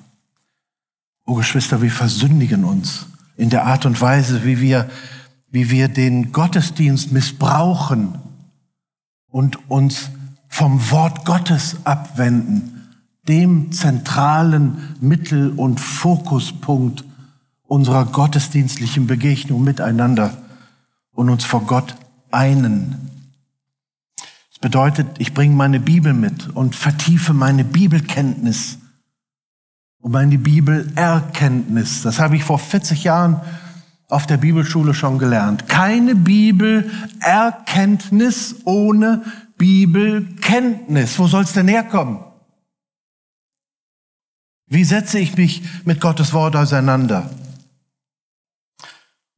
Oh Geschwister, wir versündigen uns in der Art und Weise, wie wir wie wir den Gottesdienst missbrauchen und uns vom Wort Gottes abwenden, dem zentralen Mittel- und Fokuspunkt unserer gottesdienstlichen Begegnung miteinander und uns vor Gott einen. Das bedeutet, ich bringe meine Bibel mit und vertiefe meine Bibelkenntnis und meine Bibelerkenntnis. Das habe ich vor 40 Jahren auf der Bibelschule schon gelernt. Keine Bibelerkenntnis ohne Bibelkenntnis. Wo soll es denn herkommen? Wie setze ich mich mit Gottes Wort auseinander?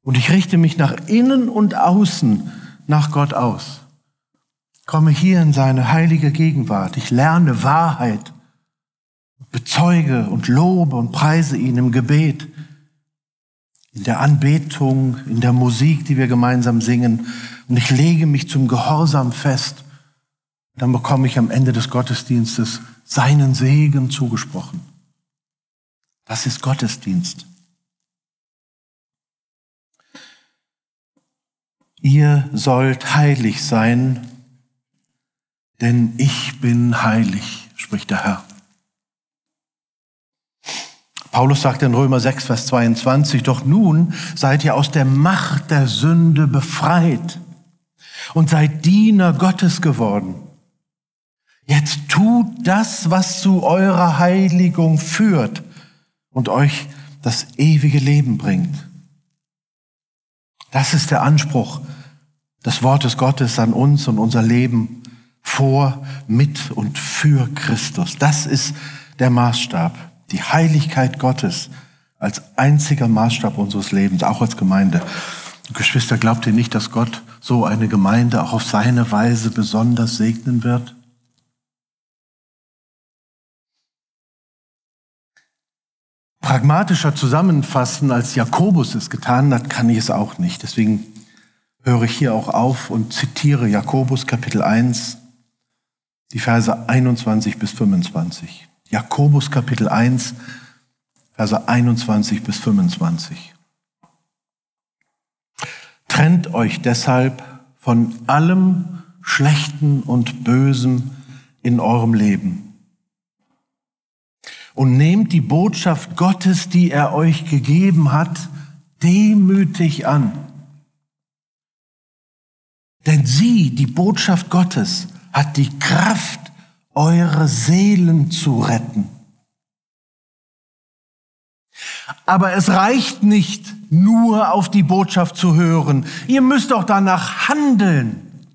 Und ich richte mich nach innen und außen nach Gott aus. Komme hier in seine heilige Gegenwart. Ich lerne Wahrheit, bezeuge und lobe und preise ihn im Gebet in der Anbetung, in der Musik, die wir gemeinsam singen. Und ich lege mich zum Gehorsam fest. Dann bekomme ich am Ende des Gottesdienstes seinen Segen zugesprochen. Das ist Gottesdienst. Ihr sollt heilig sein, denn ich bin heilig, spricht der Herr. Paulus sagt in Römer 6, Vers 22, doch nun seid ihr aus der Macht der Sünde befreit und seid Diener Gottes geworden. Jetzt tut das, was zu eurer Heiligung führt und euch das ewige Leben bringt. Das ist der Anspruch des Wortes Gottes an uns und unser Leben vor, mit und für Christus. Das ist der Maßstab die Heiligkeit Gottes als einziger Maßstab unseres Lebens, auch als Gemeinde. Geschwister, glaubt ihr nicht, dass Gott so eine Gemeinde auch auf seine Weise besonders segnen wird? Pragmatischer zusammenfassen, als Jakobus es getan hat, kann ich es auch nicht. Deswegen höre ich hier auch auf und zitiere Jakobus Kapitel 1, die Verse 21 bis 25. Jakobus Kapitel 1, Verse 21 bis 25. Trennt euch deshalb von allem Schlechten und Bösen in eurem Leben und nehmt die Botschaft Gottes, die er euch gegeben hat, demütig an. Denn sie, die Botschaft Gottes, hat die Kraft, eure Seelen zu retten. Aber es reicht nicht, nur auf die Botschaft zu hören. Ihr müsst auch danach handeln.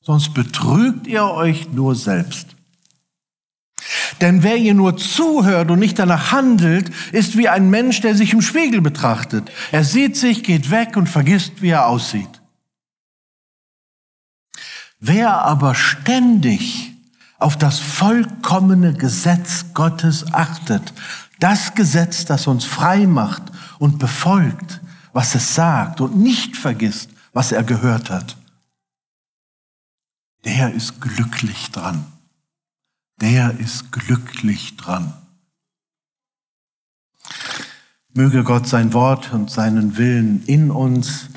Sonst betrügt ihr euch nur selbst. Denn wer ihr nur zuhört und nicht danach handelt, ist wie ein Mensch, der sich im Spiegel betrachtet. Er sieht sich, geht weg und vergisst, wie er aussieht. Wer aber ständig auf das vollkommene Gesetz Gottes achtet, das Gesetz, das uns frei macht und befolgt, was es sagt und nicht vergisst, was er gehört hat, der ist glücklich dran. Der ist glücklich dran. Möge Gott sein Wort und seinen Willen in uns,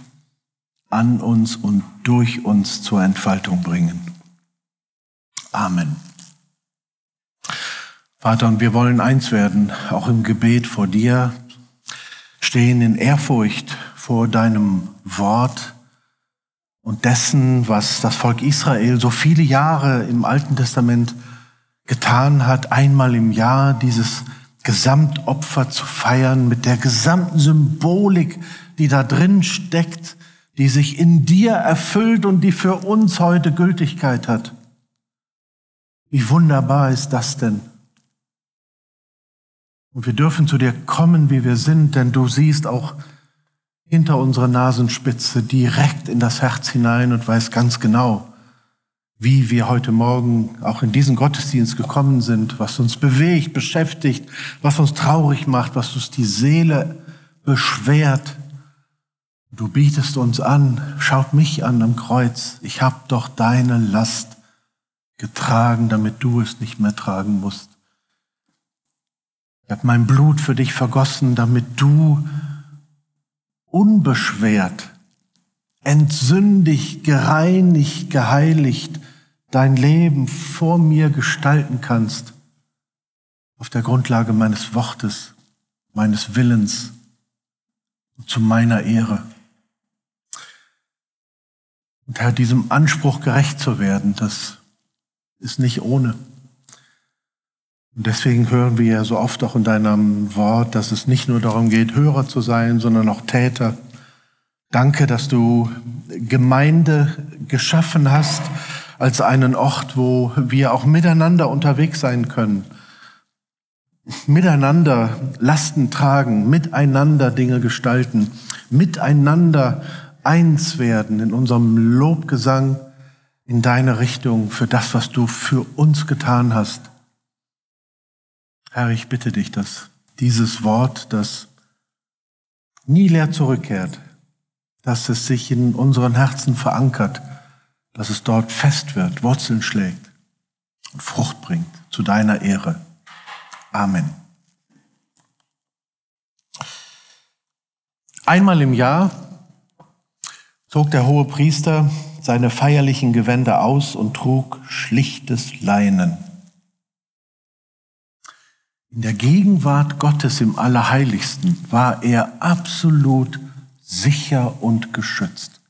an uns und durch uns zur Entfaltung bringen. Amen. Vater, und wir wollen eins werden, auch im Gebet vor dir, stehen in Ehrfurcht vor deinem Wort und dessen, was das Volk Israel so viele Jahre im Alten Testament getan hat, einmal im Jahr dieses Gesamtopfer zu feiern mit der gesamten Symbolik, die da drin steckt, die sich in dir erfüllt und die für uns heute Gültigkeit hat. Wie wunderbar ist das denn? Und wir dürfen zu dir kommen, wie wir sind, denn du siehst auch hinter unserer Nasenspitze direkt in das Herz hinein und weißt ganz genau, wie wir heute Morgen auch in diesen Gottesdienst gekommen sind, was uns bewegt, beschäftigt, was uns traurig macht, was uns die Seele beschwert. Du bietest uns an, schaut mich an am Kreuz, ich habe doch deine Last getragen, damit du es nicht mehr tragen musst. Ich habe mein Blut für dich vergossen, damit du unbeschwert, entsündigt, gereinigt, geheiligt dein Leben vor mir gestalten kannst, auf der Grundlage meines Wortes, meines Willens, zu meiner Ehre. Und Herr, diesem Anspruch gerecht zu werden, das ist nicht ohne. Und deswegen hören wir ja so oft auch in deinem Wort, dass es nicht nur darum geht, Hörer zu sein, sondern auch Täter. Danke, dass du Gemeinde geschaffen hast als einen Ort, wo wir auch miteinander unterwegs sein können. Miteinander Lasten tragen, miteinander Dinge gestalten, miteinander eins werden in unserem Lobgesang in deine Richtung für das, was du für uns getan hast. Herr, ich bitte dich, dass dieses Wort, das nie leer zurückkehrt, dass es sich in unseren Herzen verankert, dass es dort fest wird, Wurzeln schlägt und Frucht bringt zu deiner Ehre. Amen. Einmal im Jahr zog der hohe Priester seine feierlichen Gewänder aus und trug schlichtes Leinen. In der Gegenwart Gottes im Allerheiligsten war er absolut sicher und geschützt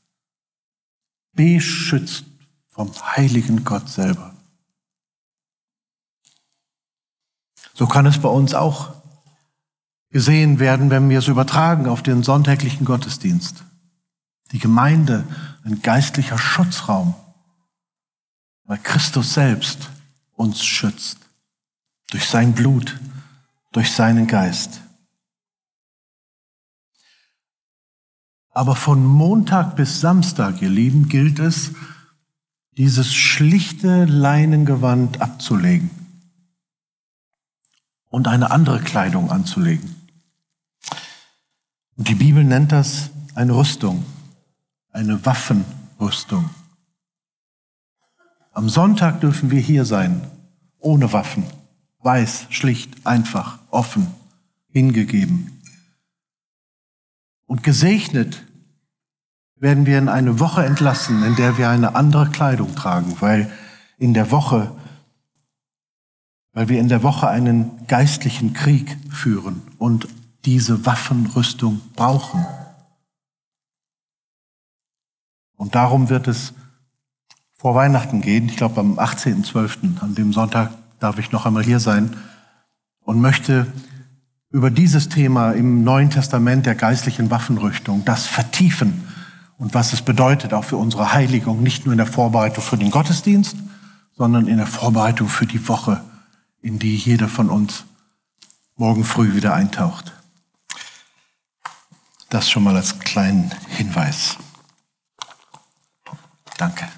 beschützt vom heiligen Gott selber. So kann es bei uns auch gesehen werden, wenn wir es übertragen auf den sonntäglichen Gottesdienst. Die Gemeinde, ein geistlicher Schutzraum, weil Christus selbst uns schützt durch sein Blut, durch seinen Geist. Aber von Montag bis Samstag, ihr Lieben, gilt es, dieses schlichte Leinengewand abzulegen und eine andere Kleidung anzulegen. Und die Bibel nennt das eine Rüstung, eine Waffenrüstung. Am Sonntag dürfen wir hier sein, ohne Waffen, weiß, schlicht, einfach, offen, hingegeben. Und gesegnet werden wir in eine Woche entlassen, in der wir eine andere Kleidung tragen, weil in der Woche, weil wir in der Woche einen geistlichen Krieg führen und diese Waffenrüstung brauchen. Und darum wird es vor Weihnachten gehen. Ich glaube, am 18.12., an dem Sonntag darf ich noch einmal hier sein und möchte über dieses Thema im Neuen Testament der geistlichen Waffenrüstung, das vertiefen und was es bedeutet auch für unsere Heiligung, nicht nur in der Vorbereitung für den Gottesdienst, sondern in der Vorbereitung für die Woche, in die jeder von uns morgen früh wieder eintaucht. Das schon mal als kleinen Hinweis. Danke.